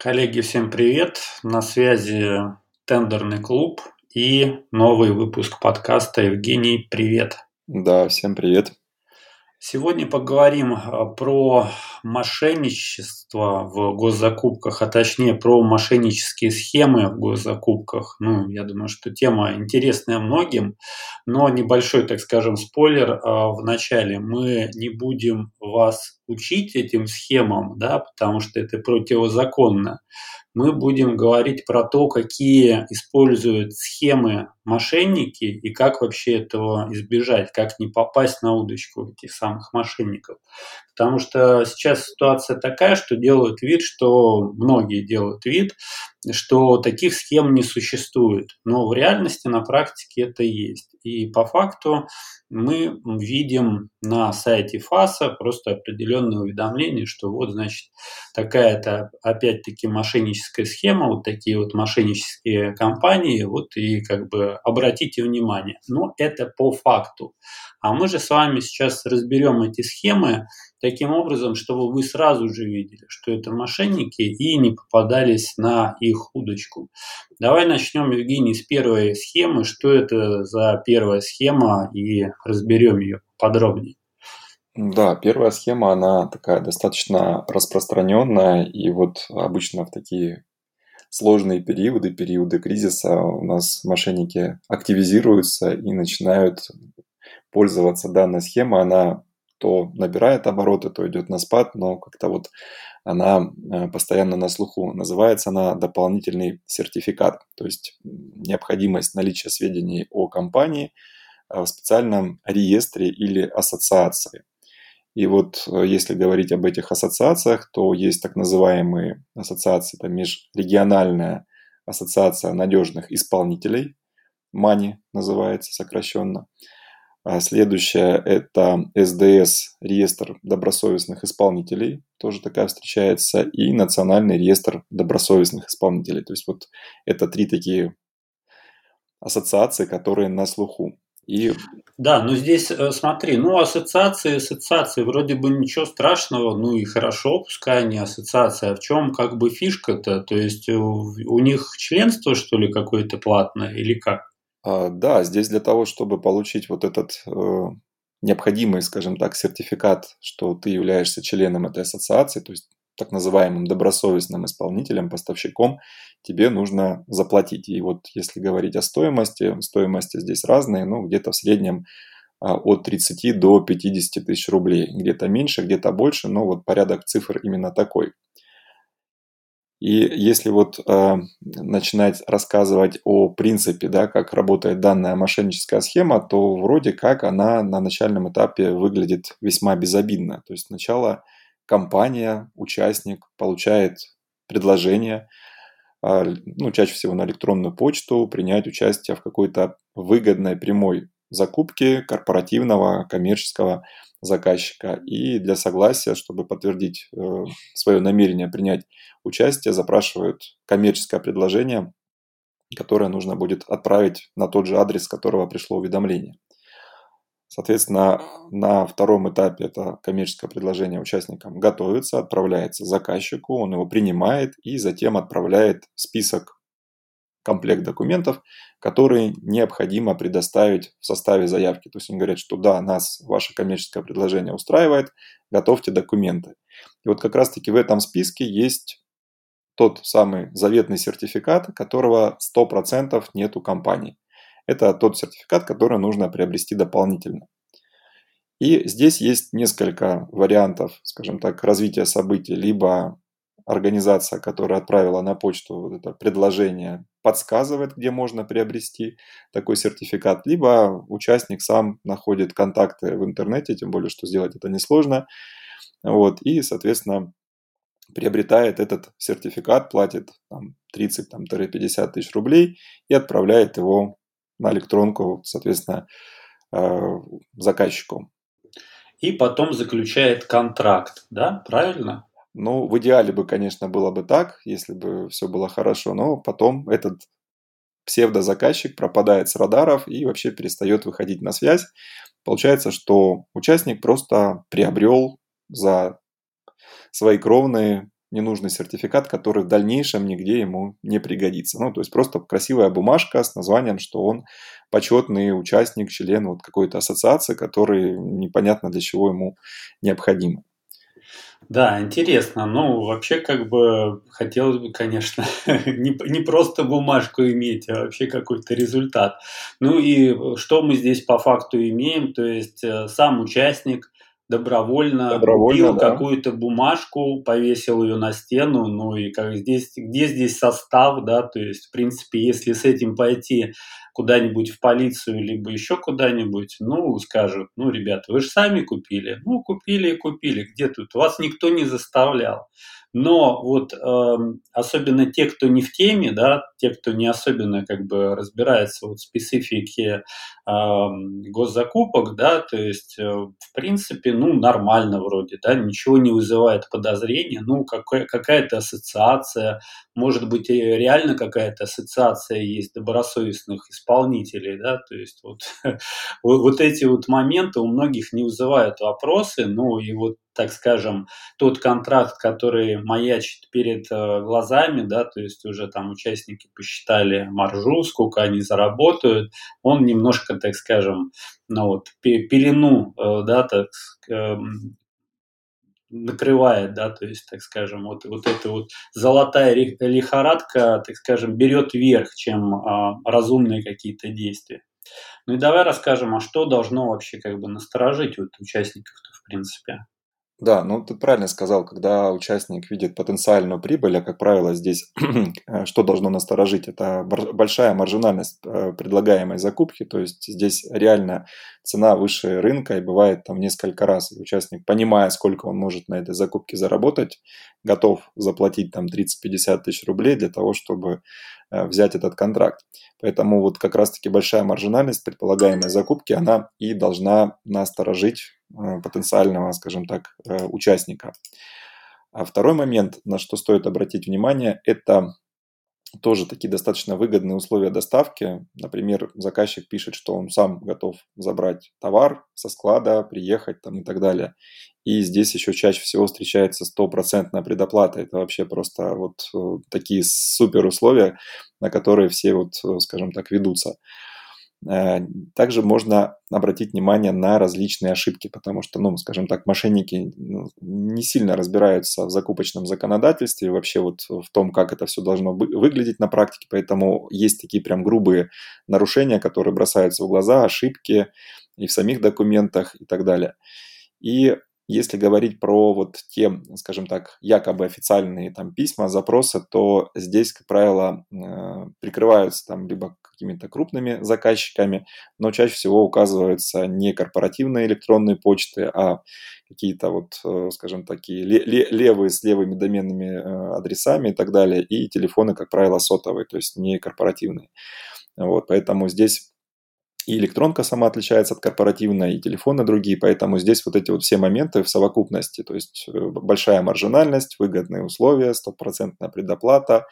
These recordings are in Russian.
Коллеги, всем привет! На связи Тендерный клуб и новый выпуск подкаста. Евгений, привет! Да, всем привет! Сегодня поговорим а, про мошенничество в госзакупках, а точнее про мошеннические схемы в госзакупках. Ну, я думаю, что тема интересная многим, но небольшой, так скажем, спойлер а, в начале. Мы не будем вас учить этим схемам, да, потому что это противозаконно мы будем говорить про то, какие используют схемы мошенники и как вообще этого избежать, как не попасть на удочку этих самых мошенников. Потому что сейчас ситуация такая, что делают вид, что многие делают вид, что таких схем не существует. Но в реальности, на практике это есть. И по факту мы видим на сайте ФАСа просто определенные уведомления, что вот, значит, такая-то, опять-таки, мошенническая схема, вот такие вот мошеннические компании, вот и как бы обратите внимание. Но это по факту. А мы же с вами сейчас разберем эти схемы таким образом, чтобы вы сразу же видели, что это мошенники и не попадались на их удочку. Давай начнем, Евгений, с первой схемы. Что это за первая схема и разберем ее подробнее. Да, первая схема, она такая достаточно распространенная, и вот обычно в такие сложные периоды, периоды кризиса у нас мошенники активизируются и начинают пользоваться данной схемой. Она то набирает обороты, то идет на спад, но как-то вот она э, постоянно на слуху. Называется она дополнительный сертификат, то есть необходимость наличия сведений о компании э, в специальном реестре или ассоциации. И вот э, если говорить об этих ассоциациях, то есть так называемые ассоциации, это межрегиональная ассоциация надежных исполнителей, МАНИ называется сокращенно. А следующее – это СДС, реестр добросовестных исполнителей, тоже такая встречается, и Национальный реестр добросовестных исполнителей. То есть вот это три такие ассоциации, которые на слуху. И... Да, но здесь э, смотри, ну ассоциации, ассоциации, вроде бы ничего страшного, ну и хорошо, пускай они ассоциация. А в чем как бы фишка-то? То есть у, у них членство, что ли, какое-то платное или как? А, да, здесь для того, чтобы получить вот этот э, необходимый, скажем так, сертификат, что ты являешься членом этой ассоциации, то есть так называемым добросовестным исполнителем, поставщиком, тебе нужно заплатить. И вот если говорить о стоимости, стоимости здесь разные, ну где-то в среднем а, от 30 до 50 тысяч рублей. Где-то меньше, где-то больше, но вот порядок цифр именно такой. И если вот э, начинать рассказывать о принципе, да, как работает данная мошенническая схема, то вроде как она на начальном этапе выглядит весьма безобидно. То есть сначала компания, участник получает предложение, э, ну, чаще всего на электронную почту, принять участие в какой-то выгодной прямой закупке корпоративного коммерческого заказчика. И для согласия, чтобы подтвердить э, свое намерение принять участие, запрашивают коммерческое предложение, которое нужно будет отправить на тот же адрес, с которого пришло уведомление. Соответственно, на втором этапе это коммерческое предложение участникам готовится, отправляется заказчику, он его принимает и затем отправляет список комплект документов, которые необходимо предоставить в составе заявки. То есть они говорят, что да, нас ваше коммерческое предложение устраивает, готовьте документы. И вот как раз-таки в этом списке есть тот самый заветный сертификат, которого 100% нет у компании. Это тот сертификат, который нужно приобрести дополнительно. И здесь есть несколько вариантов, скажем так, развития событий. Либо организация, которая отправила на почту вот это предложение, подсказывает, где можно приобрести такой сертификат, либо участник сам находит контакты в интернете, тем более, что сделать это несложно, вот, и, соответственно, приобретает этот сертификат, платит там, 30-50 тысяч рублей и отправляет его на электронку, соответственно, э, заказчику. И потом заключает контракт, да, правильно? Ну, в идеале бы, конечно, было бы так, если бы все было хорошо, но потом этот псевдозаказчик пропадает с радаров и вообще перестает выходить на связь. Получается, что участник просто приобрел за свои кровные ненужный сертификат, который в дальнейшем нигде ему не пригодится. Ну, то есть просто красивая бумажка с названием, что он почетный участник, член вот какой-то ассоциации, который непонятно для чего ему необходим. Да, интересно. Ну, вообще, как бы, хотелось бы, конечно, не, не просто бумажку иметь, а вообще какой-то результат. Ну и что мы здесь по факту имеем? То есть э, сам участник добровольно, добровольно купил да. какую-то бумажку, повесил ее на стену, ну и как здесь, где здесь состав, да, то есть, в принципе, если с этим пойти куда-нибудь в полицию, либо еще куда-нибудь, ну, скажут, ну, ребята, вы же сами купили. Ну, купили и купили. Где тут? Вас никто не заставлял. Но вот э, особенно те, кто не в теме, да, те, кто не особенно как бы разбирается вот в специфике э, госзакупок, да, то есть, э, в принципе, ну, нормально вроде, да, ничего не вызывает подозрения, ну, какая- какая-то ассоциация, может быть, реально какая-то ассоциация есть добросовестных исполнителей, да, то есть вот, вот эти вот моменты у многих не вызывают вопросы, ну, и вот так скажем, тот контракт, который маячит перед э, глазами, да, то есть уже там участники посчитали маржу, сколько они заработают, он немножко, так скажем, ну вот, пелену, э, да, так, эм, накрывает, да, то есть, так скажем, вот, вот эта вот золотая лихорадка, так скажем, берет верх, чем а, разумные какие-то действия. Ну и давай расскажем, а что должно вообще как бы насторожить вот участников-то в принципе. Да, ну ты правильно сказал, когда участник видит потенциальную прибыль, а как правило здесь э, что должно насторожить, это большая маржинальность э, предлагаемой закупки, то есть здесь реально цена выше рынка и бывает там несколько раз. И участник, понимая, сколько он может на этой закупке заработать, готов заплатить там 30-50 тысяч рублей для того, чтобы э, взять этот контракт. Поэтому вот как раз-таки большая маржинальность предполагаемой закупки, она и должна насторожить потенциального, скажем так, э, участника. А второй момент, на что стоит обратить внимание, это тоже такие достаточно выгодные условия доставки. Например, заказчик пишет, что он сам готов забрать товар со склада, приехать там и так далее. И здесь еще чаще всего встречается стопроцентная предоплата. Это вообще просто вот э, такие супер условия, на которые все вот, скажем так, ведутся. Э, также можно обратить внимание на различные ошибки, потому что, ну, скажем так, мошенники ну, не сильно разбираются в закупочном законодательстве, вообще вот в том, как это все должно выглядеть на практике, поэтому есть такие прям грубые нарушения, которые бросаются в глаза, ошибки и в самих документах и так далее. И если говорить про вот те, скажем так, якобы официальные там письма, запросы, то здесь, как правило, э, прикрываются там либо какими-то крупными заказчиками, но чаще всего указываются не корпоративные электронные почты, а какие-то вот, э, скажем, такие левые с левыми доменными э, адресами и так далее, и телефоны, как правило, сотовые, то есть не корпоративные. Вот, поэтому здесь и электронка сама отличается от корпоративной, и телефоны другие, поэтому здесь вот эти вот все моменты в совокупности, то есть э, большая маржинальность, выгодные условия, стопроцентная предоплата,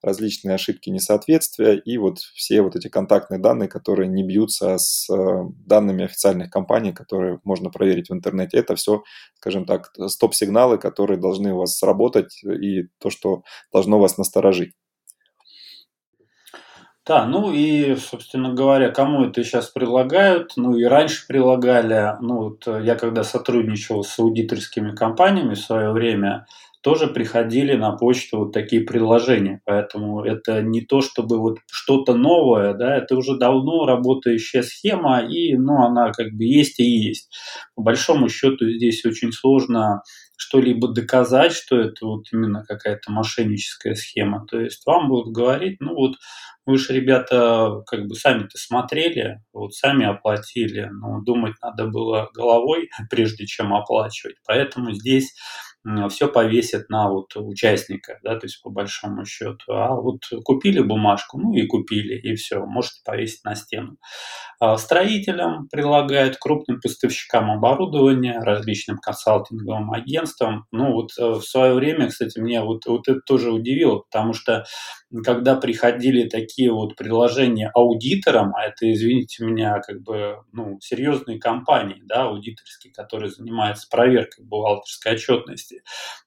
различные ошибки несоответствия и вот все вот эти контактные данные, которые не бьются с э, данными официальных компаний, которые можно проверить в интернете. Это все, скажем так, стоп-сигналы, которые должны у вас сработать и то, что должно вас насторожить. Да, ну и, собственно говоря, кому это сейчас предлагают, ну и раньше предлагали, ну вот я когда сотрудничал с аудиторскими компаниями в свое время, тоже приходили на почту вот такие предложения. Поэтому это не то, чтобы вот что-то новое, да, это уже давно работающая схема, и ну, она как бы есть и есть. По большому счету здесь очень сложно что-либо доказать, что это вот именно какая-то мошенническая схема. То есть вам будут говорить, ну вот вы же, ребята, как бы сами-то смотрели, вот сами оплатили, но думать надо было головой, прежде чем оплачивать. Поэтому здесь все повесят на вот участника, да, то есть по большому счету. А вот купили бумажку, ну и купили, и все, можете повесить на стену. А строителям предлагают, крупным поставщикам оборудования, различным консалтинговым агентствам. Ну вот э, в свое время, кстати, меня вот, вот это тоже удивило, потому что когда приходили такие вот предложения аудиторам, а это, извините меня, как бы, ну, серьезные компании, да, аудиторские, которые занимаются проверкой бухгалтерской отчетности,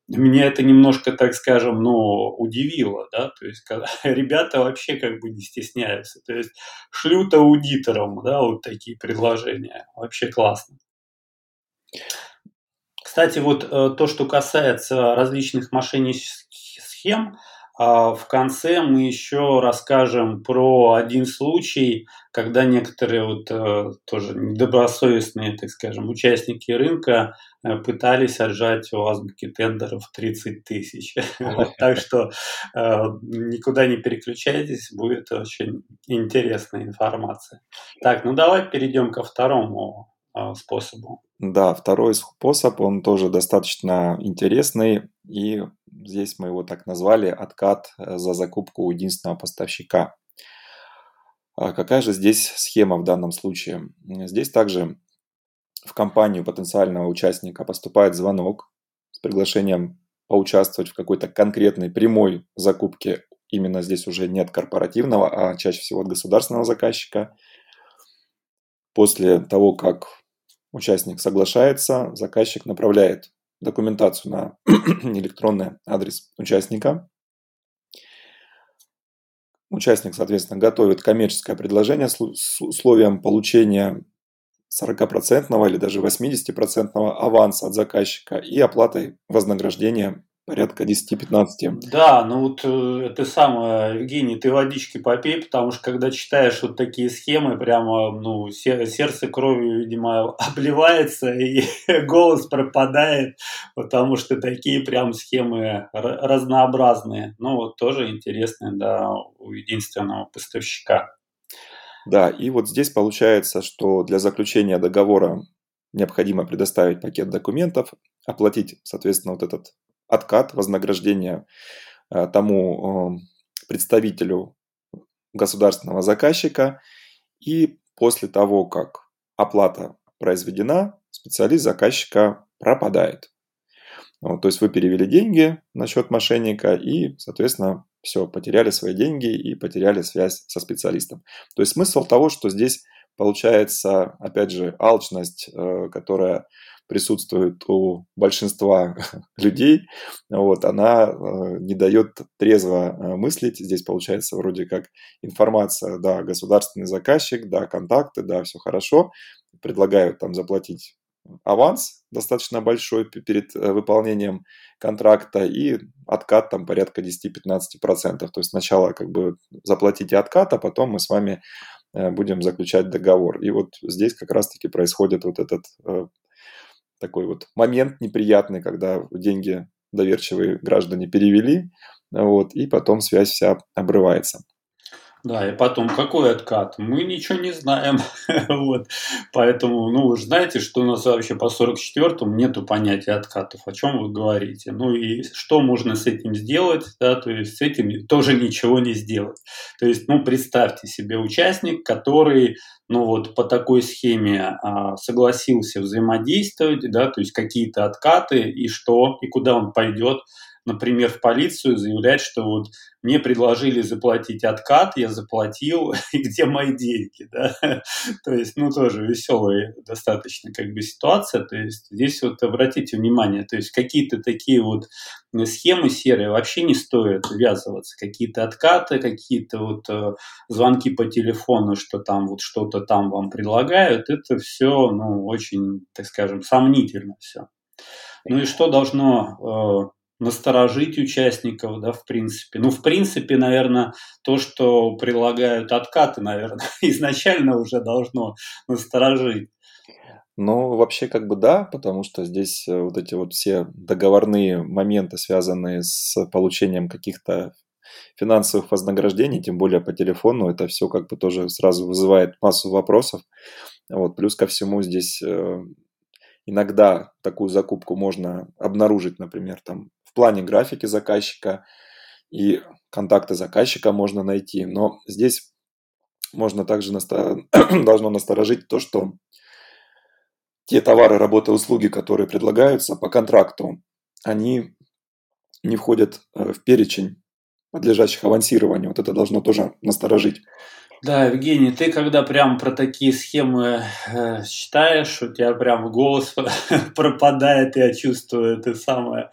меня это немножко, так скажем, ну, удивило, да, то есть когда ребята вообще как бы не стесняются, то есть шлют аудиторам, да, вот такие предложения, вообще классно. Кстати, вот э, то, что касается различных мошеннических схем, в конце мы еще расскажем про один случай, когда некоторые вот э, тоже недобросовестные, так скажем, участники рынка э, пытались отжать у азбуки тендеров 30 тысяч. Так что э, никуда не переключайтесь, будет очень интересная информация. Так, ну давай перейдем ко второму способу. Да, второй способ, он тоже достаточно интересный, и здесь мы его так назвали, откат за закупку у единственного поставщика. А какая же здесь схема в данном случае? Здесь также в компанию потенциального участника поступает звонок с приглашением поучаствовать в какой-то конкретной прямой закупке, именно здесь уже не от корпоративного, а чаще всего от государственного заказчика. После того, как участник соглашается, заказчик направляет документацию на электронный адрес участника, Участник, соответственно, готовит коммерческое предложение с условием получения 40% или даже 80% аванса от заказчика и оплатой вознаграждения порядка 10-15. Да, ну вот э, это самое, Евгений, ты водички попей, потому что когда читаешь вот такие схемы, прямо, ну, сердце кровью, видимо, обливается и голос пропадает, потому что такие прям схемы разнообразные. Ну вот тоже интересные, да, у единственного поставщика. Да, и вот здесь получается, что для заключения договора необходимо предоставить пакет документов, оплатить, соответственно, вот этот откат вознаграждения э, тому э, представителю государственного заказчика. И после того, как оплата произведена, специалист заказчика пропадает. Вот, то есть вы перевели деньги на счет мошенника и, соответственно, все, потеряли свои деньги и потеряли связь со специалистом. То есть смысл того, что здесь получается, опять же, алчность, э, которая присутствует у большинства людей, вот, она э, не дает трезво э, мыслить. Здесь получается вроде как информация, да, государственный заказчик, да, контакты, да, все хорошо, предлагают там заплатить аванс достаточно большой перед э, выполнением контракта и откат там порядка 10-15%. То есть сначала как бы заплатите откат, а потом мы с вами будем заключать договор. И вот здесь как раз-таки происходит вот этот такой вот момент неприятный, когда деньги доверчивые граждане перевели, вот, и потом связь вся обрывается. Да, и потом, какой откат? Мы ничего не знаем. вот. Поэтому, ну, вы же знаете, что у нас вообще по 44-му нету понятия откатов. О чем вы говорите? Ну и что можно с этим сделать? Да, то есть с этим тоже ничего не сделать. То есть, ну, представьте себе участник, который ну вот по такой схеме а, согласился взаимодействовать, да, то есть какие-то откаты и что, и куда он пойдет, например, в полицию заявлять, что вот мне предложили заплатить откат, я заплатил, и где мои деньги, да? То есть, ну, тоже веселая достаточно как бы ситуация, то есть здесь вот обратите внимание, то есть какие-то такие вот схемы серые вообще не стоит ввязываться, какие-то откаты, какие-то вот э, звонки по телефону, что там вот что-то там вам предлагают, это все, ну, очень, так скажем, сомнительно все. Ну и что должно э, насторожить участников, да, в принципе. Ну, в принципе, наверное, то, что прилагают откаты, наверное, изначально уже должно насторожить. Ну, вообще как бы да, потому что здесь э, вот эти вот все договорные моменты, связанные с получением каких-то финансовых вознаграждений, тем более по телефону, это все как бы тоже сразу вызывает массу вопросов. Вот, плюс ко всему здесь э, иногда такую закупку можно обнаружить, например, там в плане графики заказчика и контакты заказчика можно найти. Но здесь можно также насто... должно насторожить то, что те товары, работы, услуги, которые предлагаются по контракту, они не входят э, в перечень подлежащих авансированию. Вот это должно тоже насторожить. Да, Евгений, ты когда прям про такие схемы э, читаешь, у тебя прям голос пропадает, я чувствую это самое.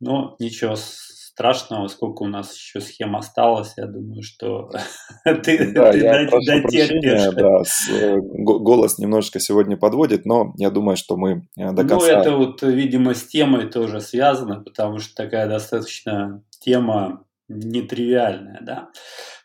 Но ничего страшного, сколько у нас еще схем осталось, я думаю, что ты, да, ты я. Да, с, э, голос немножечко сегодня подводит, но я думаю, что мы э, до ну, конца... Ну, это вот, видимо, с темой тоже связано, потому что такая достаточно тема нетривиальная, да.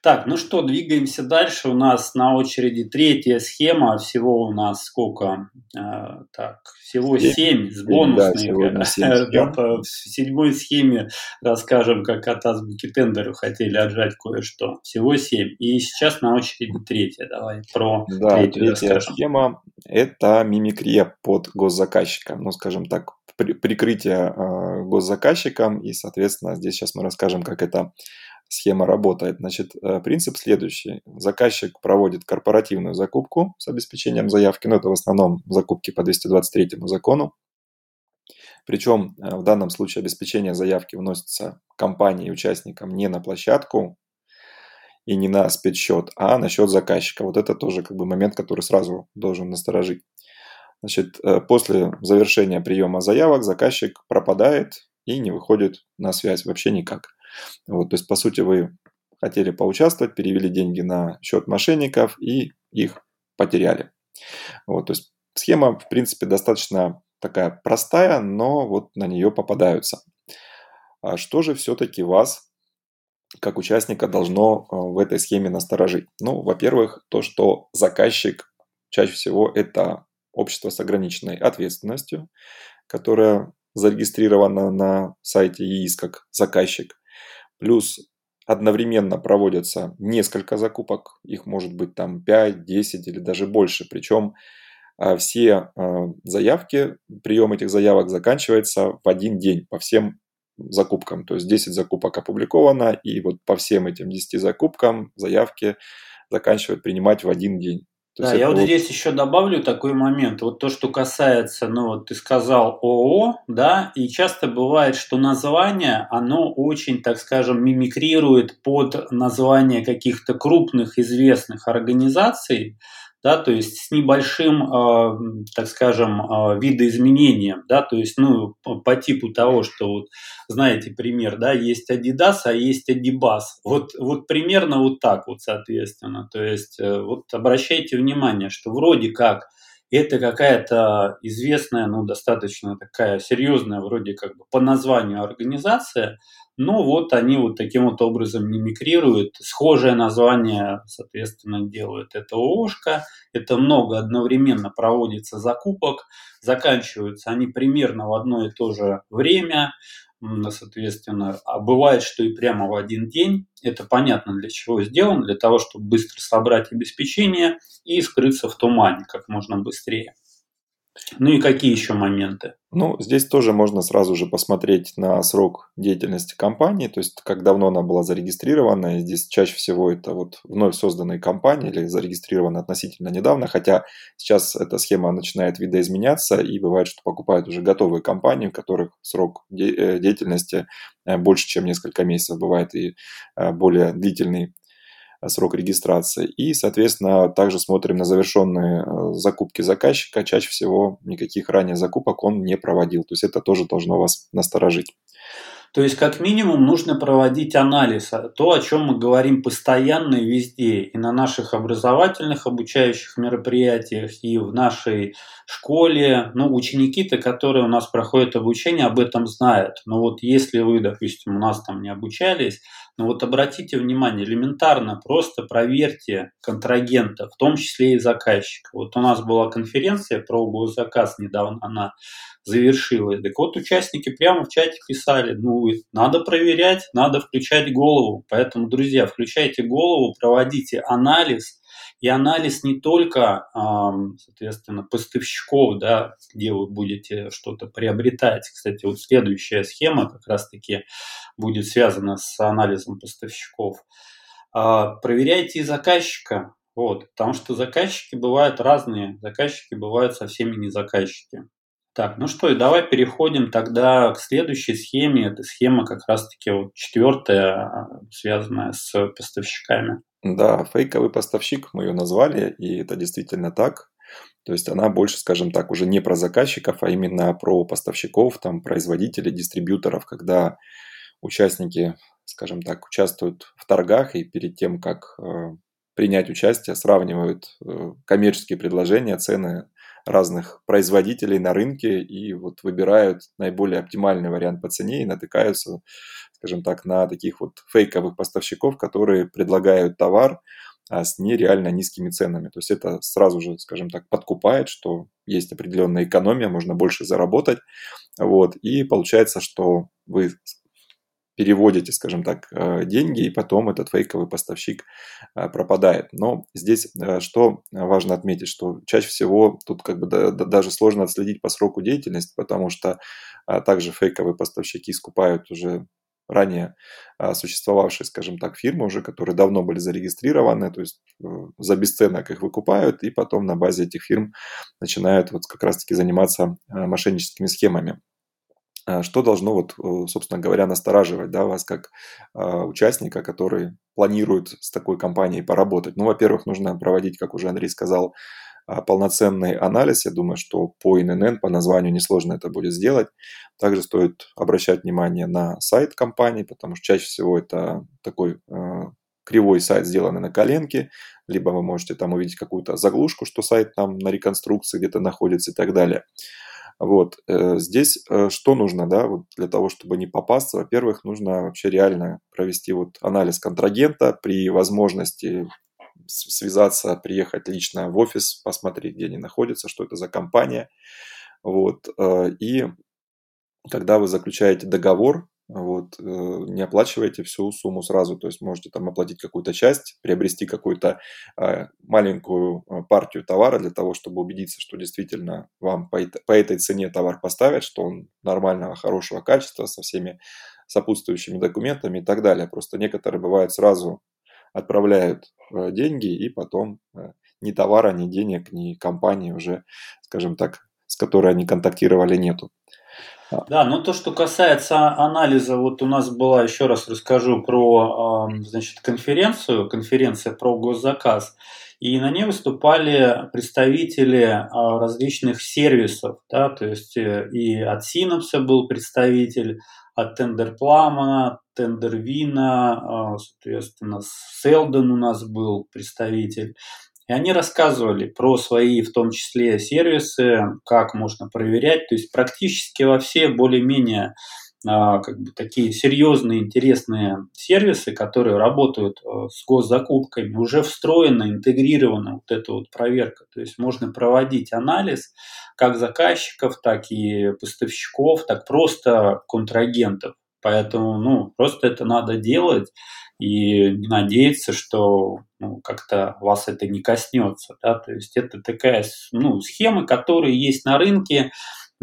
Так, ну что, двигаемся дальше. У нас на очереди третья схема. Всего у нас сколько? А, так, всего семь с. Да, 7 в седьмой схеме расскажем, как от азбуки тендеру хотели отжать кое-что. Всего семь. И сейчас на очереди третья. Давай про да, третью третья расскажем. схема – это мимикрия под госзаказчика. Ну, скажем так, при, прикрытие э, госзаказчиком. И, соответственно, здесь сейчас мы расскажем, как это схема работает. Значит, э, принцип следующий. Заказчик проводит корпоративную закупку с обеспечением заявки, но это в основном закупки по 223 закону. Причем э, в данном случае обеспечение заявки вносится компанией участникам не на площадку и не на спецсчет, а на счет заказчика. Вот это тоже как бы момент, который сразу должен насторожить. Значит, э, после завершения приема заявок заказчик пропадает и не выходит на связь вообще никак. Вот, то есть, по сути, вы хотели поучаствовать, перевели деньги на счет мошенников и их потеряли. Вот, то есть схема, в принципе, достаточно такая простая, но вот на нее попадаются. А что же все-таки вас, как участника, должно э, в этой схеме насторожить? Ну, во-первых, то, что заказчик чаще всего это общество с ограниченной ответственностью, которое зарегистрировано на сайте ЕИС как заказчик. Плюс одновременно проводятся несколько закупок, их может быть там 5, 10 или даже больше. Причем а, все а, заявки, прием этих заявок заканчивается в один день по всем закупкам. То есть 10 закупок опубликовано, и вот по всем этим 10 закупкам заявки заканчивают принимать в один день. То да, я вот, вот здесь еще добавлю такой момент. Вот то, что касается, ну вот ты сказал ООО, да, и часто бывает, что название, оно очень, так скажем, мимикрирует под название каких-то крупных известных организаций, да, то есть с небольшим, э, так скажем, э, видоизменением, да, то есть, ну, по типу того, что вот, знаете, пример, да, есть Adidas, а есть Adibas, вот, вот примерно вот так вот, соответственно, то есть, э, вот обращайте внимание, что вроде как это какая-то известная, ну, достаточно такая серьезная, вроде как бы по названию организация, ну вот они вот таким вот образом мимикрируют. Схожее название, соответственно, делают. Это ООшка, это много одновременно проводится закупок, заканчиваются они примерно в одно и то же время, соответственно. А бывает, что и прямо в один день. Это понятно для чего сделано, для того, чтобы быстро собрать обеспечение и скрыться в тумане как можно быстрее. Ну и какие еще моменты? Ну, здесь тоже можно сразу же посмотреть на срок деятельности компании, то есть как давно она была зарегистрирована. И здесь чаще всего это вот вновь созданные компании или зарегистрированы относительно недавно, хотя сейчас эта схема начинает видоизменяться и бывает, что покупают уже готовые компании, у которых срок э, деятельности э, больше, чем несколько месяцев, бывает и э, более длительный срок регистрации. И, соответственно, также смотрим на завершенные э, закупки заказчика. Чаще всего никаких ранее закупок он не проводил. То есть это тоже должно вас насторожить. То есть, как минимум, нужно проводить анализ. То, о чем мы говорим постоянно и везде. И на наших образовательных обучающих мероприятиях, и в нашей школе. Ну, ученики-то, которые у нас проходят обучение, об этом знают. Но вот если вы, допустим, у нас там не обучались, но вот обратите внимание, элементарно просто проверьте контрагента, в том числе и заказчика. Вот у нас была конференция про госзаказ недавно, она завершилась. Так вот, участники прямо в чате писали, ну, надо проверять, надо включать голову. Поэтому, друзья, включайте голову, проводите анализ, и анализ не только, соответственно, поставщиков, да, где вы будете что-то приобретать. Кстати, вот следующая схема как раз-таки будет связана с анализом поставщиков. А, проверяйте и заказчика, вот, потому что заказчики бывают разные, заказчики бывают совсем не заказчики. Так, ну что, и давай переходим тогда к следующей схеме. Это схема как раз-таки вот четвертая, связанная с поставщиками. Да, фейковый поставщик мы ее назвали, и это действительно так. То есть она больше, скажем так, уже не про заказчиков, а именно про поставщиков, там, производителей, дистрибьюторов, когда участники, скажем так, участвуют в торгах и перед тем, как э, принять участие, сравнивают э, коммерческие предложения, цены разных производителей на рынке и вот выбирают наиболее оптимальный вариант по цене и натыкаются, скажем так, на таких вот фейковых поставщиков, которые предлагают товар а с нереально низкими ценами. То есть это сразу же, скажем так, подкупает, что есть определенная экономия, можно больше заработать. Вот, и получается, что вы переводите, скажем так, э, деньги, и потом этот фейковый поставщик э, пропадает. Но здесь э, что важно отметить, что чаще всего тут как бы даже сложно отследить по сроку деятельности, потому что также фейковые поставщики скупают уже ранее существовавшие, скажем так, фирмы уже, которые давно были зарегистрированы, то есть за бесценок их выкупают, и потом на базе этих фирм начинают вот как раз-таки заниматься мошенническими схемами. А, что должно, вот, э, собственно говоря, настораживать да, вас как а, участника, который планирует с такой компанией поработать? Ну, во-первых, нужно проводить, как уже Андрей сказал, а, полноценный анализ. Я думаю, что по ИНН, по названию несложно это будет сделать. Также стоит обращать внимание на сайт компании, потому что чаще всего это такой кривой сайт, сделанный на коленке, либо вы можете там увидеть какую-то заглушку, что сайт там на реконструкции где-то находится и так далее. Вот. Э, здесь э, что нужно, да, вот для того, чтобы не попасться? Во-первых, нужно вообще реально провести вот анализ контрагента при возможности связаться, приехать лично в офис, посмотреть, где они находятся, что это за компания. Вот. Э, и когда вы заключаете договор, вот, э, не оплачивайте всю сумму сразу, то есть можете там оплатить какую-то часть, приобрести какую-то а, маленькую а, партию товара для того, чтобы убедиться, что действительно вам по, по этой цене товар поставят, что он нормального, хорошего качества, со всеми сопутствующими документами и так далее. Просто некоторые бывают сразу отправляют э, деньги и потом э, ни товара, ни денег, ни компании уже, скажем так, с которой они контактировали, нету. Да, но то, что касается анализа, вот у нас была, еще раз расскажу про значит, конференцию, конференция про госзаказ, и на ней выступали представители а, различных сервисов, да, то есть э, и от Синапса был представитель, от Тендерпламана, Тендервина, а, соответственно, Селден у нас был представитель. И они рассказывали про свои, в том числе, сервисы, как можно проверять. То есть практически во все более-менее а, как бы такие серьезные, интересные сервисы, которые работают а, с госзакупками, уже встроена, интегрирована вот эта вот проверка. То есть можно проводить анализ как заказчиков, так и поставщиков, так просто контрагентов. Поэтому, ну, просто это надо делать и надеяться, что ну, как-то вас это не коснется. Да? То есть это такая ну, схема, которые есть на рынке,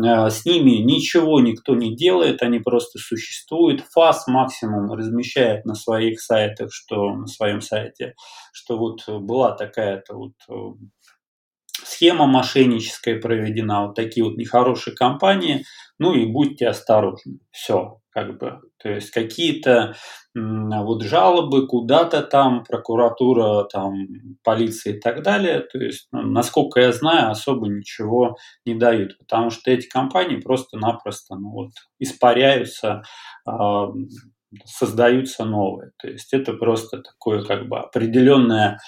э, с ними ничего никто не делает, они просто существуют. ФАС максимум размещает на своих сайтах, что на своем сайте, что вот была такая-то вот э, схема мошенническая проведена, вот такие вот нехорошие компании, ну и будьте осторожны. Все, как бы. То есть какие-то вот жалобы куда-то там, прокуратура, там, полиция и так далее. То есть, ну, насколько я знаю, особо ничего не дают, потому что эти компании просто-напросто ну, вот, испаряются, э, создаются новые. То есть это просто такое как бы определенная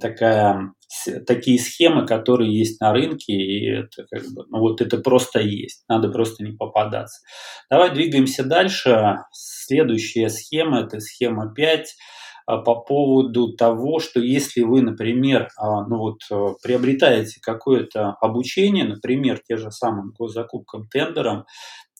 такая, такие схемы, которые есть на рынке, и это как бы, ну вот это просто есть, надо просто не попадаться. Давай двигаемся дальше. Следующая схема, это схема 5 а, по поводу того, что если вы, например, а, ну вот, э, приобретаете какое-то обучение, например, те же самым госзакупкам, тендерам,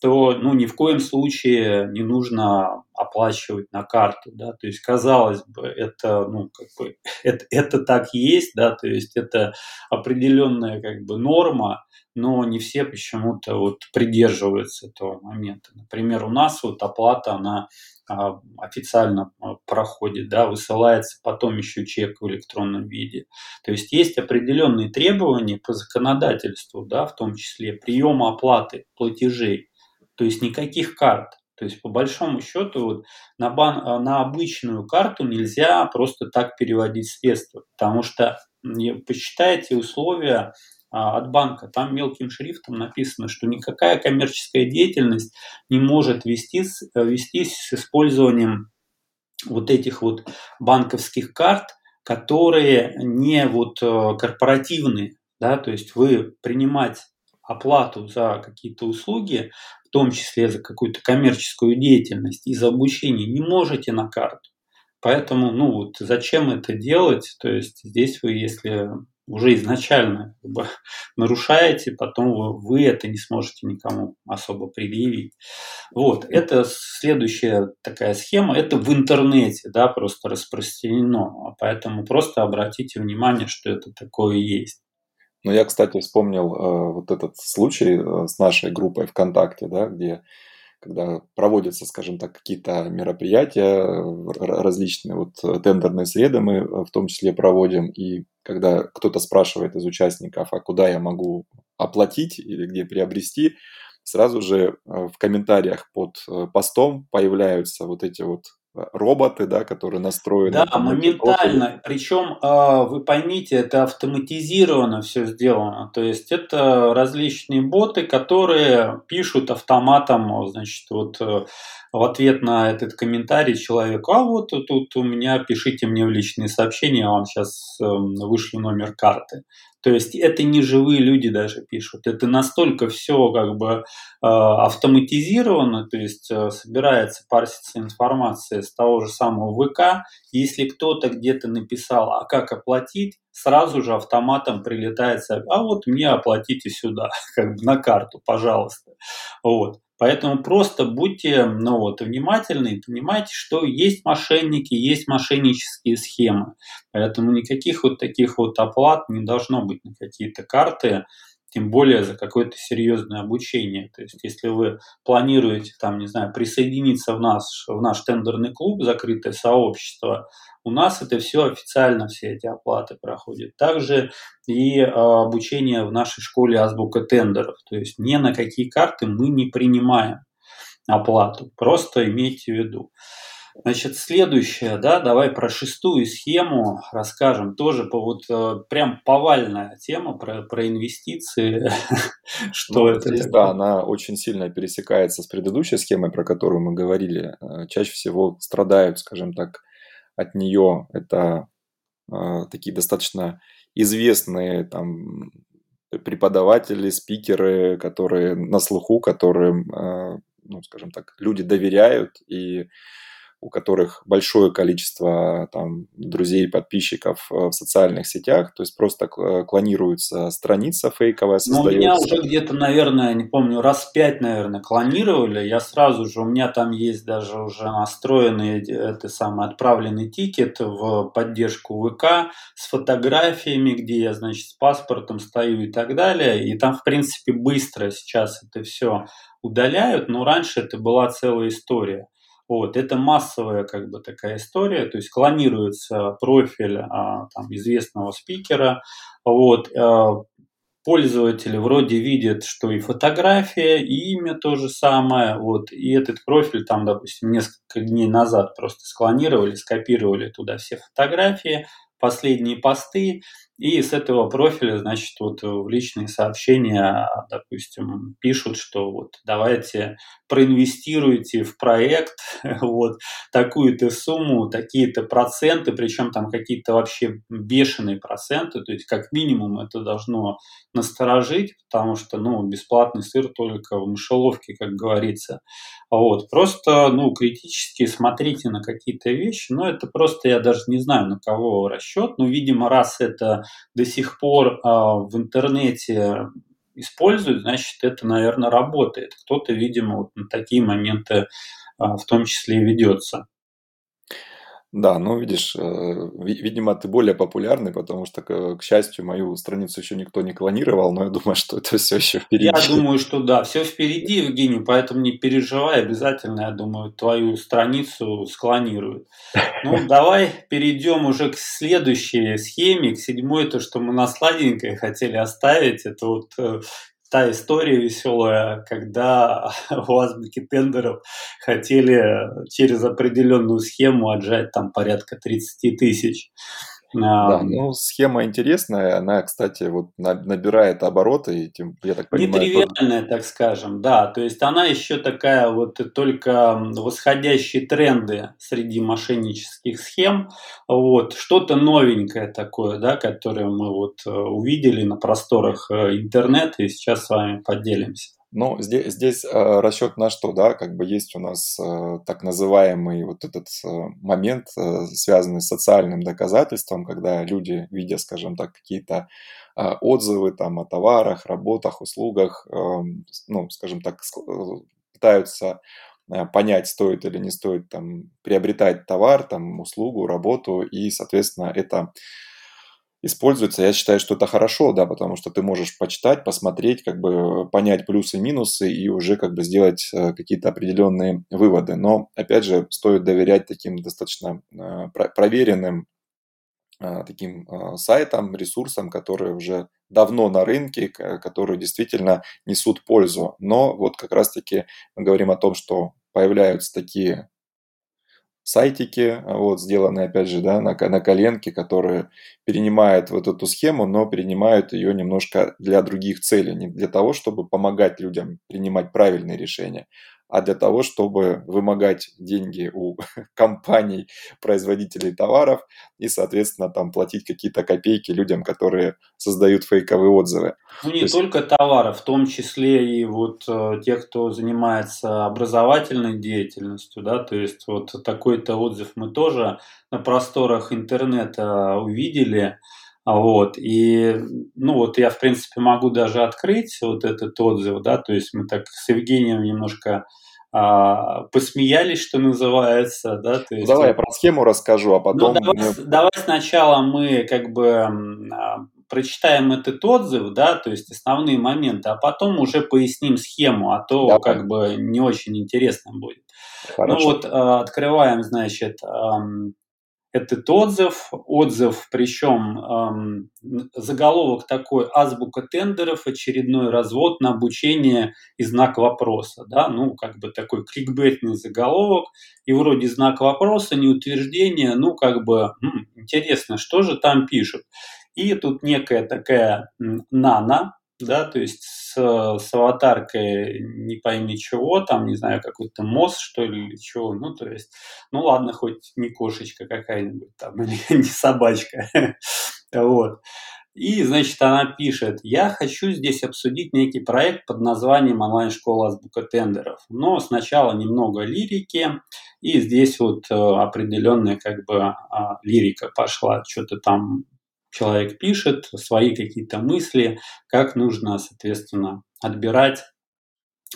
то ну, ни в коем случае не нужно оплачивать на карту, да, то есть, казалось бы, это, ну, как бы, это, это так есть, да, то есть, это определенная, как бы, норма, но не все почему-то вот придерживаются этого момента. Например, у нас вот оплата, она а, официально а, проходит, да, высылается потом еще чек в электронном виде. То есть есть определенные требования по законодательству, да, в том числе приема оплаты платежей. То есть никаких карт. То есть, по большому счету, вот, на, бан, э, на обычную карту нельзя просто так переводить средства, потому что посчитайте условия а, от банка. Там мелким шрифтом написано, что никакая коммерческая деятельность не может вестись, э, вестись с использованием вот этих вот банковских карт, которые не вот э, корпоративные, да, то есть вы принимать оплату за какие-то услуги, в том числе за какую-то коммерческую деятельность и за обучение, не можете на карту. Поэтому, ну вот, зачем это делать? То есть здесь вы, если уже изначально как бы, нарушаете, потом вы, вы это не сможете никому особо предъявить. Вот, это следующая такая схема, это в интернете, да, просто распространено, поэтому просто обратите внимание, что это такое есть. Ну, я, кстати, вспомнил э, вот этот случай э, с нашей группой ВКонтакте, да, где когда проводятся, скажем так, какие-то мероприятия различные, вот э, тендерные среды мы э, в том числе проводим, и когда кто-то спрашивает из участников, а куда я могу оплатить или где приобрести, сразу же э, в комментариях под постом появляются вот эти вот роботы, да, которые настроены. Да, моментально. Причем, а, вы поймите, это автоматизировано все сделано. То есть это различные боты, которые пишут автоматом, значит, вот э, в ответ на этот комментарий человеку, а вот тут у меня пишите мне в личные сообщения, я вам сейчас эм, вышлю номер карты. То есть это не живые люди даже пишут. Это настолько все как бы э, автоматизировано, то есть э, собирается, парсится информация с того же самого ВК. Если кто-то где-то написал, а как оплатить, сразу же автоматом прилетает, а вот мне оплатите сюда, как бы на карту, пожалуйста. Вот. Поэтому просто будьте ну, вот, внимательны понимайте, что есть мошенники, есть мошеннические схемы. Поэтому никаких вот таких вот оплат не должно быть на какие-то карты, тем более за какое-то серьезное обучение. То есть, если вы планируете, там, не знаю, присоединиться в наш, в наш тендерный клуб, закрытое сообщество, у нас это все официально, все эти оплаты проходят. Также и э, обучение в нашей школе азбука тендеров. То есть ни на какие карты мы не принимаем оплату. Просто имейте в виду. Значит, следующее, да, давай про шестую схему расскажем. Тоже по, вот э, прям повальная тема про, про инвестиции. Что ну, это? Здесь, да, она очень сильно пересекается с предыдущей схемой, про которую мы говорили. Э, чаще всего страдают, скажем так, от нее. Это э, такие достаточно известные там преподаватели, спикеры, которые на слуху, которым, э, ну, скажем так, люди доверяют и у которых большое количество там, друзей, подписчиков э, в социальных сетях, то есть просто э, клонируется страница фейковая, создается. Ну, меня уже где-то, наверное, не помню, раз пять, наверное, клонировали, я сразу же, у меня там есть даже уже настроенный, это самый отправленный тикет в поддержку ВК с фотографиями, где я, значит, с паспортом стою и так далее, и там, в принципе, быстро сейчас это все удаляют, но раньше это была целая история. Вот, это массовая как бы такая история, то есть клонируется профиль а, там, известного спикера, вот, а, пользователи вроде видят, что и фотография, и имя то же самое, вот, и этот профиль там, допустим, несколько дней назад просто склонировали, скопировали туда все фотографии, последние посты, и с этого профиля, значит, вот в личные сообщения, допустим, пишут, что вот давайте проинвестируйте в проект вот такую-то сумму, такие-то проценты, причем там какие-то вообще бешеные проценты, то есть как минимум это должно насторожить, потому что, ну, бесплатный сыр только в мышеловке, как говорится. Вот, просто, ну, критически смотрите на какие-то вещи, но это просто, я даже не знаю, на кого расчет, но, видимо, раз это до сих пор а, в интернете используют, значит, это, наверное, работает. Кто-то, видимо, вот на такие моменты а, в том числе и ведется. Да, ну видишь, э, видимо, ты более популярный, потому что, к, к счастью, мою страницу еще никто не клонировал, но я думаю, что это все еще впереди. Я думаю, что да, все впереди, Евгений, поэтому не переживай, обязательно, я думаю, твою страницу склонируют. Ну, давай перейдем уже к следующей схеме, к седьмой, то, что мы на сладенькое хотели оставить, это вот э, та история веселая, когда у азбуки тендеров хотели через определенную схему отжать там порядка 30 тысяч. Да, ну схема интересная, она, кстати, вот набирает обороты, и тем, я так понимаю... Нетривиальная, тоже... так скажем, да, то есть она еще такая вот только восходящие тренды среди мошеннических схем, вот, что-то новенькое такое, да, которое мы вот э, увидели на просторах э, интернета и сейчас с вами поделимся. Ну, здесь, здесь э, расчет на что, да, как бы есть у нас э, так называемый вот этот э, момент, связанный с социальным доказательством, когда люди, видя, скажем так, какие-то отзывы там о товарах, работах, услугах, ну, скажем так, э, пытаются понять, стоит или не стоит там приобретать товар, там, услугу, работу, и, соответственно, это используется, я считаю, что это хорошо, да, потому что ты можешь почитать, посмотреть, как бы понять плюсы и минусы и уже как бы сделать э, какие-то определенные выводы. Но, опять же, стоит доверять таким достаточно э, проверенным э, таким сайтам, ресурсам, которые уже давно на рынке, которые действительно несут пользу. Но вот как раз-таки мы говорим о том, что появляются такие сайтики, вот, сделанные, опять же, да, на, на коленке, которые перенимают вот эту схему, но перенимают ее немножко для других целей, не для того, чтобы помогать людям принимать правильные решения, а для того, чтобы вымогать деньги у компаний, производителей товаров и, соответственно, там платить какие-то копейки людям, которые создают фейковые отзывы. Ну, не То только есть... товаров, в том числе и вот э, тех, кто занимается образовательной деятельностью, да, то есть вот такой-то отзыв мы тоже на просторах интернета увидели, вот, и, ну, вот я, в принципе, могу даже открыть вот этот отзыв, да, то есть мы так с Евгением немножко а, посмеялись, что называется, да, то есть... Давай я про схему расскажу, а потом... Ну, давай, мы... давай сначала мы как бы а, прочитаем этот отзыв, да, то есть основные моменты, а потом уже поясним схему, а то давай. как бы не очень интересно будет. Ну Хорошо. Ну вот а, открываем, значит, этот отзыв. Отзыв, причем эм, заголовок такой «Азбука тендеров. Очередной развод на обучение и знак вопроса». Да? Ну, как бы такой кликбейтный заголовок. И вроде знак вопроса, не утверждение. Ну, как бы м, интересно, что же там пишут. И тут некая такая нана, да, то есть с, аватаркой не пойми чего, там, не знаю, какой-то мост, что ли, или чего, ну, то есть, ну, ладно, хоть не кошечка какая-нибудь там, или не собачка, вот. И, значит, она пишет, я хочу здесь обсудить некий проект под названием онлайн-школа азбука тендеров. Но сначала немного лирики, и здесь вот э, определенная как бы а, лирика пошла, что-то там человек пишет, свои какие-то мысли, как нужно, соответственно, отбирать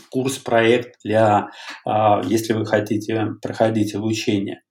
курс, проект для, а, если вы хотите проходить обучение.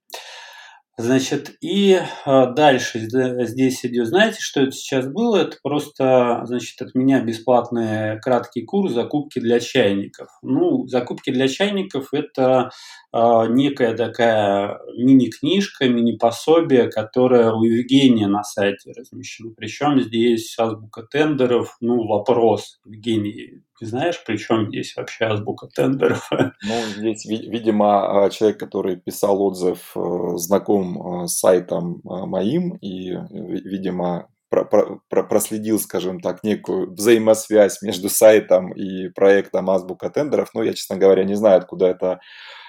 Значит, и а, дальше здесь идет, знаете, что это сейчас было? Это просто, значит, от меня бесплатный краткий курс закупки для чайников. Ну, закупки для чайников – это э, некая такая мини-книжка, мини-пособие, которое у Евгения на сайте размещено. Причем здесь азбука тендеров, ну, вопрос, Евгений, ты знаешь, при чем здесь вообще азбука тендеров? Ну, здесь, видимо, а, человек, который писал отзыв, э, знаком э, с сайтом э, моим и, видимо, проследил, скажем так, некую взаимосвязь между сайтом и проектом Азбука тендеров. Ну, я, честно говоря, не знаю, откуда это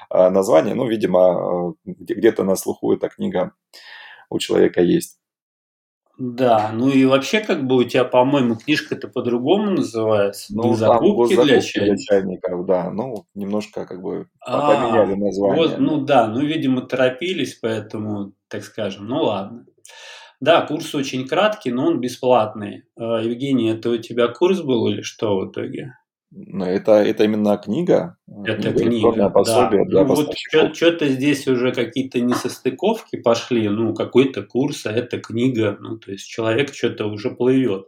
название, но, видимо, где-то на слуху эта книга у человека есть. Да, ну и вообще, как бы у тебя, по-моему, книжка-то по-другому называется. Ну, закупки, для, чайников. для чайников, да. Ну, немножко как бы а, поменяли название. Вот, ну да, ну, видимо, торопились, поэтому, так скажем, ну ладно. Да, курс очень краткий, но он бесплатный. А, Евгений, это у тебя курс был или что в итоге? Но это, это именно книга. Это книга, пособие да. Для ну, вот что-то здесь уже какие-то несостыковки пошли. Ну, какой-то курс, а это книга. Ну, то есть человек что-то уже плывет.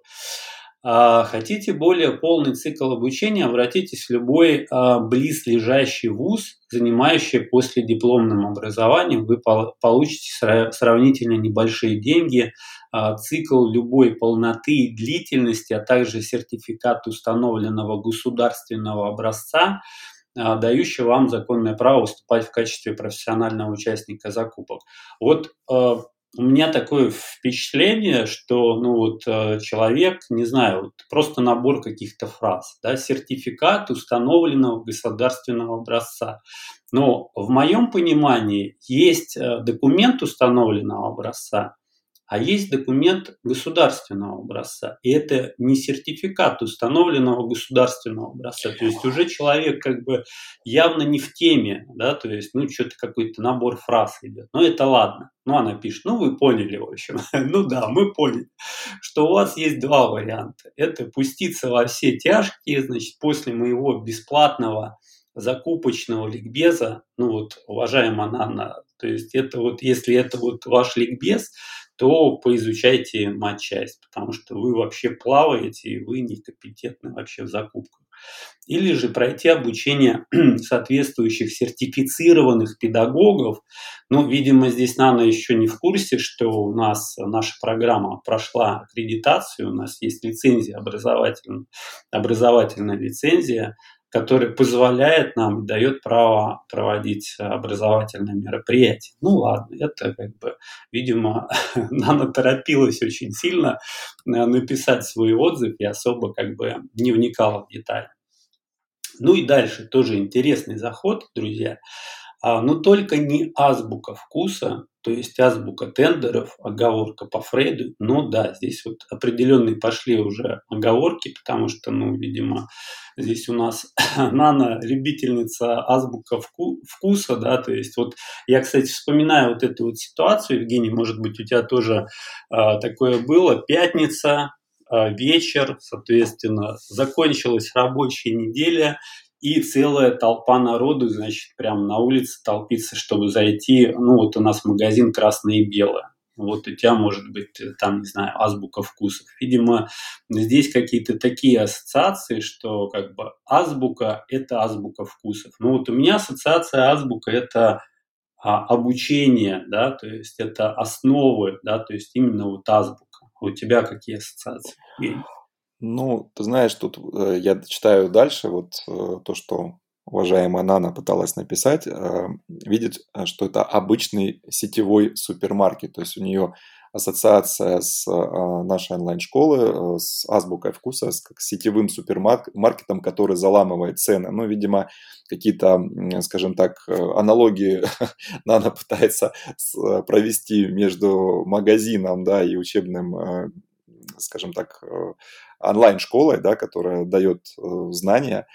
А хотите более полный цикл обучения, обратитесь в любой а, близлежащий вуз, занимающий после дипломным образованием. Вы получите сравнительно небольшие деньги, цикл любой полноты и длительности, а также сертификат установленного государственного образца, дающий вам законное право выступать в качестве профессионального участника закупок. Вот у меня такое впечатление, что ну вот человек, не знаю, вот просто набор каких-то фраз, да, сертификат установленного государственного образца. Но в моем понимании есть э, документ установленного образца, а есть документ государственного образца. И это не сертификат установленного государственного образца. То есть уже человек как бы явно не в теме, да, то есть, ну, что-то какой-то набор фраз идет. Но это ладно. Ну, она пишет, ну, вы поняли, в общем. ну да, мы поняли, что у вас есть два варианта. Это пуститься во все тяжкие, значит, после моего бесплатного закупочного ликбеза, ну вот, уважаемая Анна, то есть это вот, если это вот ваш ликбез, то поизучайте матчасть, потому что вы вообще плаваете и вы некомпетентны вообще в закупках. Или же пройти обучение соответствующих сертифицированных педагогов. Ну, видимо, здесь Нана еще не в курсе, что у нас наша программа прошла аккредитацию, у нас есть лицензия образовательная, образовательная лицензия который позволяет нам, дает право проводить образовательные мероприятия. Ну ладно, это как бы, видимо, Нана торопилась очень сильно э, написать свой отзыв и особо как бы не вникала в детали. Ну и дальше тоже интересный заход, друзья. А, но только не азбука вкуса, то есть азбука тендеров, оговорка по Фрейду. Ну да, здесь вот определенные пошли уже оговорки, потому что, ну, видимо, здесь у нас Нана любительница азбука вку вкуса, да, то есть вот я, кстати, вспоминаю вот эту вот ситуацию, Евгений, может быть, у тебя тоже э, такое было, пятница, э, вечер, соответственно, закончилась рабочая неделя, и целая толпа народу, значит, прямо на улице толпится, чтобы зайти. Ну, вот у нас магазин красное и белое. Вот у тебя может быть там, не знаю, азбука вкусов. Видимо, здесь какие-то такие ассоциации, что как бы азбука – это азбука вкусов. Ну вот у меня ассоциация азбука – это а, обучение, да, то есть это основы, да, то есть именно вот азбука. У тебя какие ассоциации? Ну, ты знаешь, тут э, я читаю дальше вот э, то, что уважаемая Нана пыталась написать, э, видит, э, что это обычный сетевой супермаркет, то есть у нее ассоциация с нашей онлайн-школы, с азбукой вкуса, с как сетевым супермаркетом, который заламывает цены. Ну, видимо, какие-то, скажем так, аналогии Нана пытается провести между магазином да, и учебным, скажем так, онлайн-школой, да, которая дает э, знания.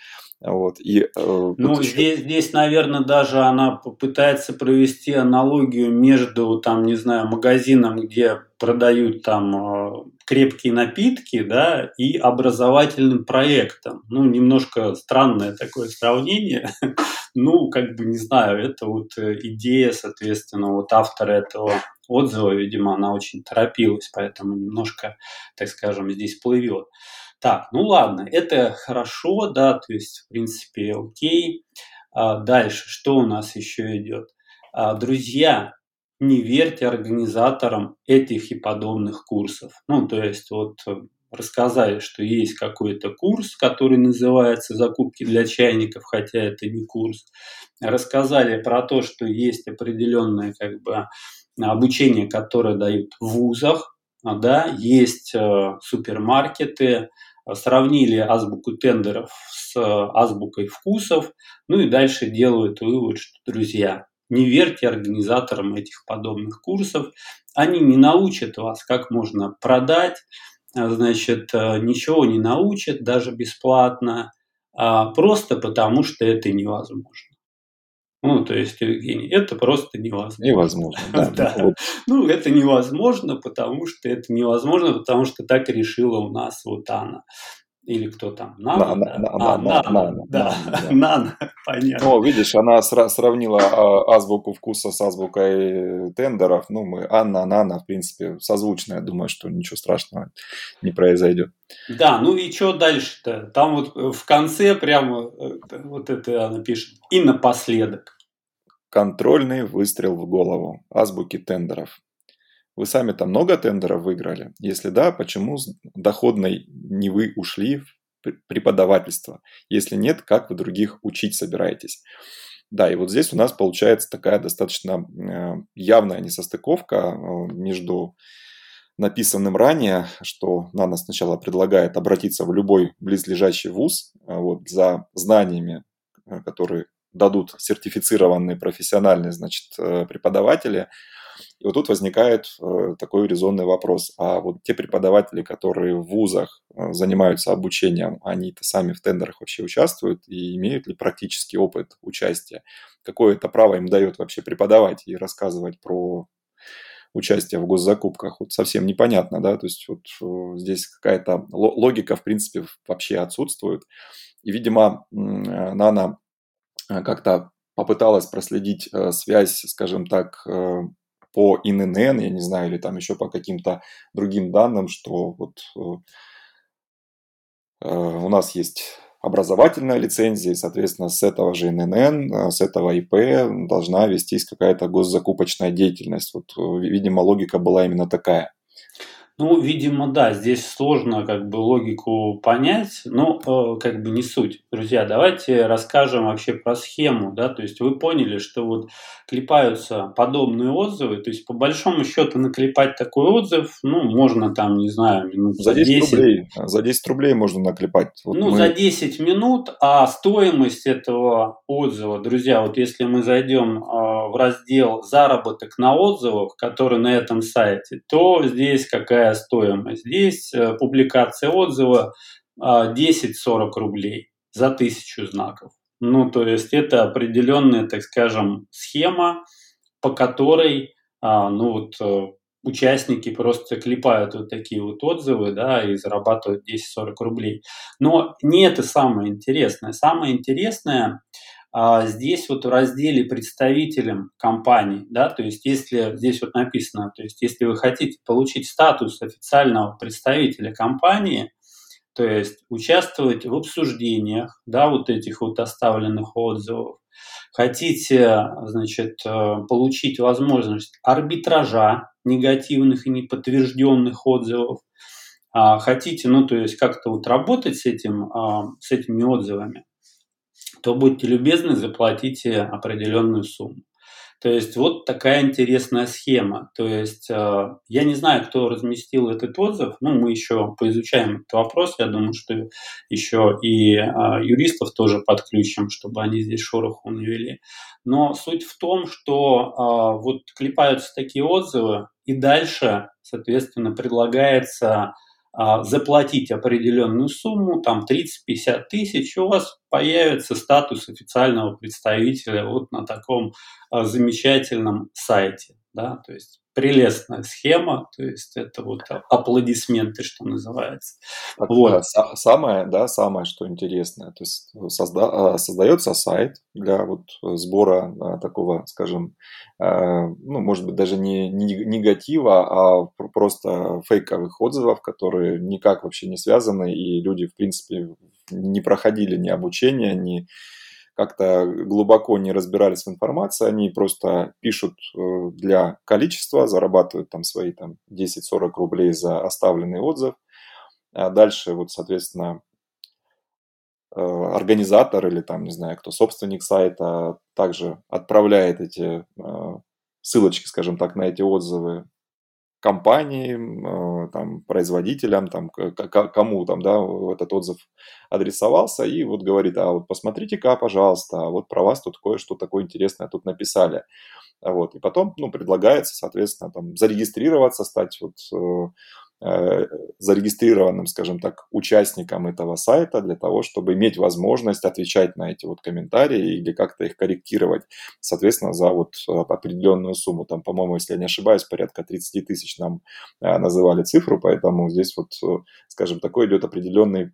Вот, и, э, ну, еще... здесь, здесь, наверное, даже она попытается провести аналогию между, там, не знаю, магазином, где продают там э, крепкие напитки, да, и образовательным проектом. Ну, немножко странное такое сравнение. ну, как бы, не знаю, это вот идея, соответственно, вот автора этого отзыва, видимо, она очень торопилась, поэтому немножко, так скажем, здесь плывет. Так, ну ладно, это хорошо, да, то есть, в принципе, окей. А дальше, что у нас еще идет? А, друзья, не верьте организаторам этих и подобных курсов. Ну, то есть, вот рассказали, что есть какой-то курс, который называется «Закупки для чайников», хотя это не курс. Рассказали про то, что есть определенная как бы обучение, которое дают в вузах, а, да, есть э, супермаркеты, сравнили азбуку тендеров с э, азбукой вкусов, ну и дальше делают вывод, что, друзья, не верьте организаторам этих подобных курсов, они не научат вас, как можно продать, значит, э, ничего не научат, даже бесплатно, а просто потому что это невозможно. Ну, то есть, Евгений, это просто невозможно. Невозможно, да. да. Ну, это невозможно, потому что это невозможно, потому что так решила у нас вот Анна. или кто там? Нано? Нано, да. Нано, понятно. Ну, видишь, она сравнила а, азбуку вкуса с азбукой тендеров. Ну, мы Анна, Нана, в принципе, созвучно. Я думаю, что ничего страшного не произойдет. Да, ну и что дальше-то? Там вот в конце прямо э, вот это она пишет. И напоследок. Контрольный выстрел в голову. Азбуки тендеров. Вы сами-то много тендеров выиграли? Если да, почему с доходной не вы ушли в преподавательство? Если нет, как вы других учить собираетесь? Да, и вот здесь у нас получается такая достаточно э, явная несостыковка э, между написанным ранее, что НАНО сначала предлагает обратиться в любой близлежащий вуз э, вот, за знаниями, которые дадут сертифицированные профессиональные значит, преподаватели, и вот тут возникает э, такой резонный вопрос. А вот те преподаватели, которые в вузах э, занимаются обучением, они-то сами в тендерах вообще участвуют и имеют ли практический опыт участия? Какое это право им дает вообще преподавать и рассказывать про участие в госзакупках, вот совсем непонятно, да, то есть вот э, здесь какая-то логика, в принципе, вообще отсутствует. И, видимо, Нана как-то попыталась проследить связь, скажем так, по ИНН, я не знаю, или там еще по каким-то другим данным, что вот э, э, у нас есть образовательная лицензия, и, соответственно, с этого же ИНН, э, с этого ИП должна вестись какая-то госзакупочная деятельность. Вот, видимо, логика была именно такая. Ну, видимо, да, здесь сложно как бы логику понять, но э, как бы не суть. Друзья, давайте расскажем вообще про схему, да, то есть вы поняли, что вот клепаются подобные отзывы, то есть по большому счету наклепать такой отзыв, ну, можно там, не знаю, минут за 10. 10 рублей, за 10 рублей можно наклепать. Вот ну, мы... за 10 минут, а стоимость этого отзыва, друзья, вот если мы зайдем э, в раздел «Заработок на отзывах», который на этом сайте, то здесь какая какая стоимость. Здесь э, публикация отзыва 10-40 а, рублей за тысячу знаков. Ну, то есть это определенная, так скажем, схема, по которой, а, ну вот, э, участники просто клепают вот такие вот отзывы, да, и зарабатывают 10-40 рублей. Но не это самое интересное. Самое интересное, здесь вот в разделе представителям компании, да, то есть если здесь вот написано, то есть если вы хотите получить статус официального представителя компании, то есть участвовать в обсуждениях, да, вот этих вот оставленных отзывов, хотите, значит, э, получить возможность арбитража негативных и неподтвержденных отзывов, а хотите, ну, то есть как-то вот работать с, этим, а, с этими отзывами, то будьте любезны, заплатите определенную сумму. То есть вот такая интересная схема. То есть э, я не знаю, кто разместил этот отзыв, но мы еще поизучаем этот вопрос. Я думаю, что еще и э, юристов тоже подключим, чтобы они здесь шороху навели. Но суть в том, что э, вот клепаются такие отзывы, и дальше, соответственно, предлагается заплатить определенную сумму, там 30-50 тысяч, у вас появится статус официального представителя вот на таком а, замечательном сайте. Да? То есть прелестная схема, то есть это вот аплодисменты, что называется. Так, вот. Да, самое, да, самое, что интересное, то есть созда, а, создается сайт для вот сбора а, такого, скажем, ну, может быть, даже не, не негатива, а просто фейковых отзывов, которые никак вообще не связаны, и люди, в принципе, не проходили ни обучения, ни как-то глубоко не разбирались в информации, они просто пишут э, для количества, зарабатывают там свои там 10-40 рублей за оставленный отзыв. А дальше вот, соответственно, э, организатор или там, не знаю, кто собственник сайта также отправляет эти э, ссылочки, скажем так, на эти отзывы компании, э, там, производителям, там, кому там, да, этот отзыв адресовался, и вот говорит, а вот посмотрите-ка, пожалуйста, а вот про вас тут кое-что такое интересное тут написали. Вот, и потом, ну, предлагается, соответственно, там, зарегистрироваться, стать вот э, зарегистрированным, скажем так, участником этого сайта для того, чтобы иметь возможность отвечать на эти вот комментарии или как-то их корректировать, соответственно, за вот э, определенную сумму. Там, по-моему, если я не ошибаюсь, порядка 30 тысяч нам э, называли цифру, поэтому здесь вот, скажем, такой идет определенный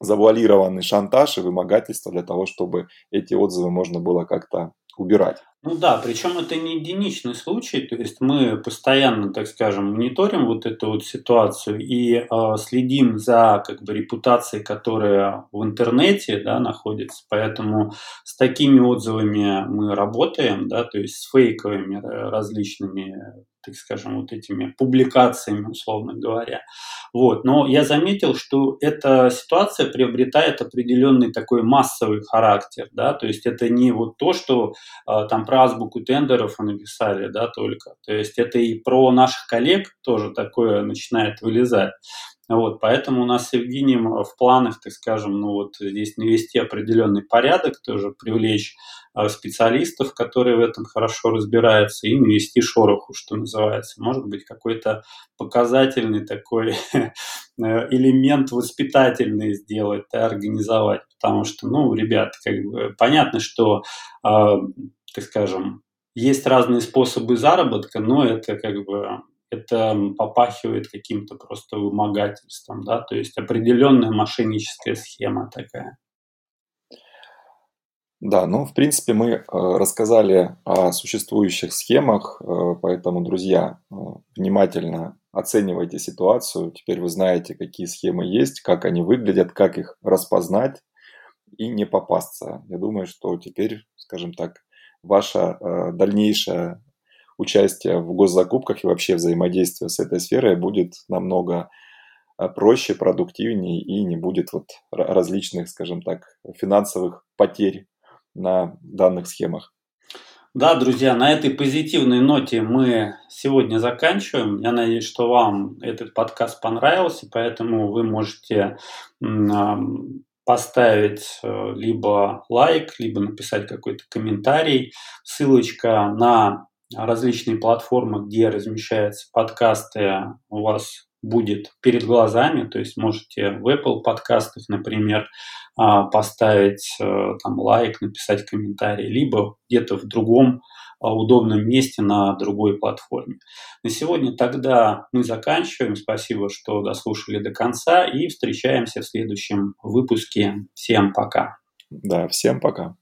завуалированный шантаж и вымогательство для того, чтобы эти отзывы можно было как-то убирать. Ну да, причем это не единичный случай, то есть мы постоянно, так скажем, мониторим вот эту вот ситуацию и э, следим за как бы репутацией, которая в интернете да, находится, поэтому с такими отзывами мы работаем, да, то есть с фейковыми э, различными так скажем, вот этими публикациями, условно говоря. Вот. Но я заметил, что эта ситуация приобретает определенный такой массовый характер, да, то есть это не вот то, что э, там про азбуку тендеров написали, да, только, то есть это и про наших коллег тоже такое начинает вылезать. Вот, поэтому у нас с Евгением в планах, так скажем, ну вот здесь навести определенный порядок, тоже привлечь а, специалистов, которые в этом хорошо разбираются, и навести шороху, что называется. Может быть, какой-то показательный такой э, элемент воспитательный сделать, да, организовать, потому что, ну, ребят, как бы понятно, что, э, так скажем, есть разные способы заработка, но это как бы это попахивает каким-то просто вымогательством, да, то есть определенная мошенническая схема такая. Да, ну, в принципе, мы э, рассказали о существующих схемах, э, поэтому, друзья, э, внимательно оценивайте ситуацию. Теперь вы знаете, какие схемы есть, как они выглядят, как их распознать и не попасться. Я думаю, что теперь, скажем так, ваша дальнейшая участие в госзакупках и вообще взаимодействие с этой сферой будет намного э, проще, продуктивнее и не будет вот различных, скажем так, финансовых потерь на данных схемах. Да, друзья, на этой позитивной ноте мы сегодня заканчиваем. Я надеюсь, что вам этот подкаст понравился, поэтому вы можете поставить э, либо лайк, либо написать какой-то комментарий. Ссылочка на различные платформы, где размещаются подкасты, у вас будет перед глазами, то есть можете в Apple подкастах, например, а, поставить э, там лайк, написать комментарий, либо где-то в другом а, удобном месте на другой платформе. На сегодня тогда мы заканчиваем. Спасибо, что дослушали до конца и встречаемся в следующем выпуске. Всем пока. Да, всем пока.